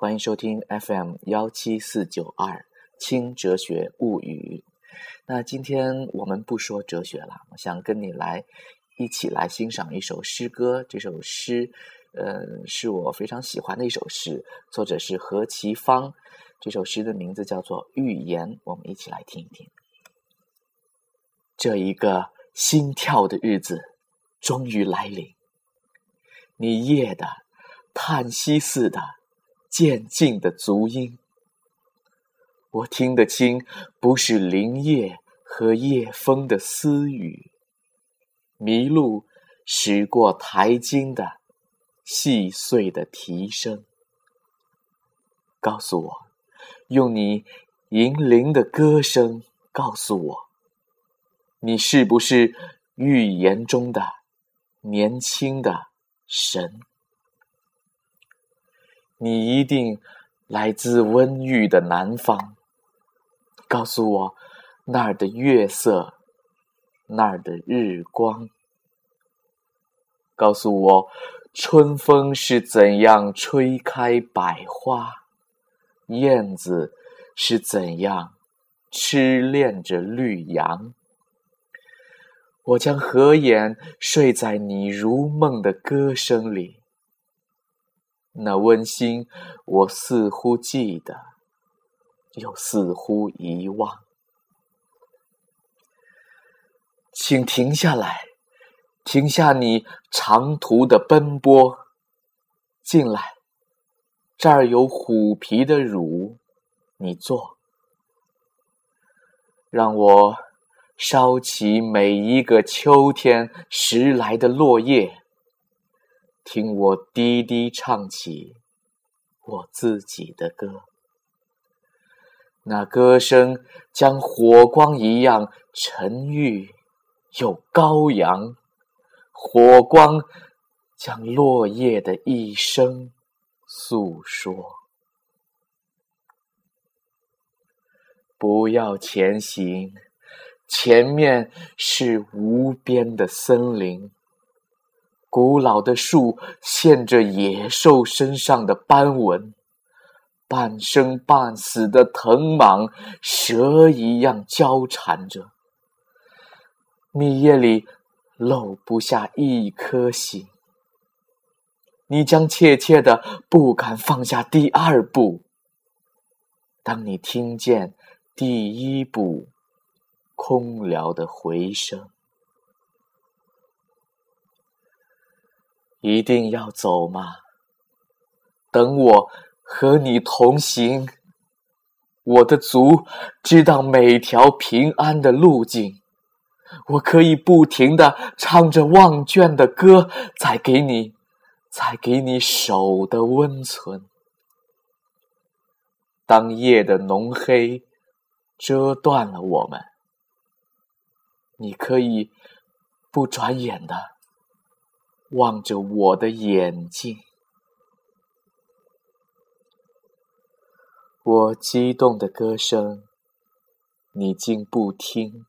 欢迎收听 FM 幺七四九二轻哲学物语。那今天我们不说哲学了，我想跟你来一起来欣赏一首诗歌。这首诗，呃，是我非常喜欢的一首诗，作者是何其芳。这首诗的名字叫做《寓言》，我们一起来听一听。这一个心跳的日子终于来临，你夜的叹息似的。渐进的足音，我听得清，不是林叶和夜风的私语。麋鹿驶过台阶的细碎的啼声。告诉我，用你银铃的歌声告诉我，你是不是预言中的年轻的神？你一定来自温郁的南方，告诉我那儿的月色，那儿的日光。告诉我春风是怎样吹开百花，燕子是怎样痴恋着绿杨。我将合眼睡在你如梦的歌声里。那温馨，我似乎记得，又似乎遗忘。请停下来，停下你长途的奔波，进来，这儿有虎皮的乳，你坐。让我烧起每一个秋天拾来的落叶。听我低低唱起我自己的歌，那歌声将火光一样沉郁又高扬，火光将落叶的一生诉说。不要前行，前面是无边的森林。古老的树现着野兽身上的斑纹，半生半死的藤蟒，蛇一样交缠着。密叶里漏不下一颗心。你将怯怯的不敢放下第二步。当你听见第一步空寥的回声。一定要走吗？等我和你同行，我的足知道每条平安的路径，我可以不停的唱着忘倦的歌，再给你，再给你手的温存。当夜的浓黑遮断了我们，你可以不转眼的。望着我的眼睛，我激动的歌声，你竟不听；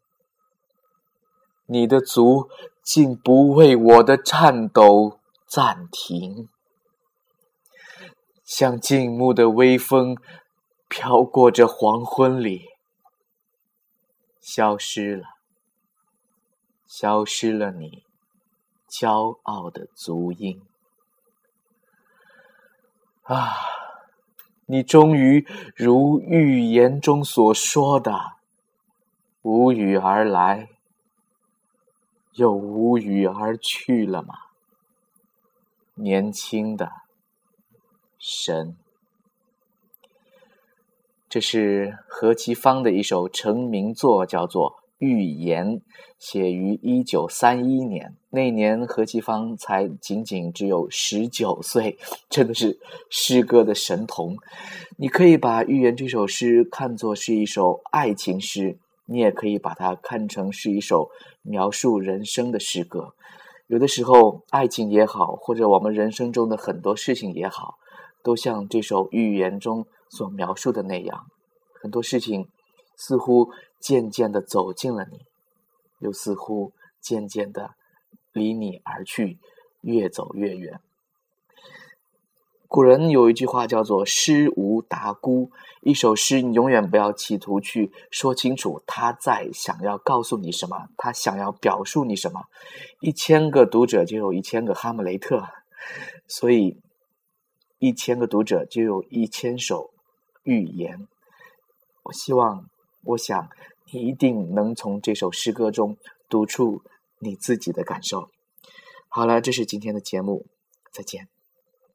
你的足竟不为我的颤抖暂停。像静穆的微风，飘过这黄昏里，消失了，消失了你。骄傲的足音啊！你终于如预言中所说的，无语而来，又无语而去了吗？年轻的神，这是何其芳的一首成名作，叫做。预言写于一九三一年，那年何其芳才仅仅只有十九岁，真的是诗歌的神童。你可以把《预言》这首诗看作是一首爱情诗，你也可以把它看成是一首描述人生的诗歌。有的时候，爱情也好，或者我们人生中的很多事情也好，都像这首预言中所描述的那样，很多事情似乎。渐渐的走近了你，又似乎渐渐的离你而去，越走越远。古人有一句话叫做“诗无达姑”，一首诗你永远不要企图去说清楚他在想要告诉你什么，他想要表述你什么。一千个读者就有一千个哈姆雷特，所以一千个读者就有一千首寓言。我希望，我想你一定能从这首诗歌中读出你自己的感受。好了，这是今天的节目，再见。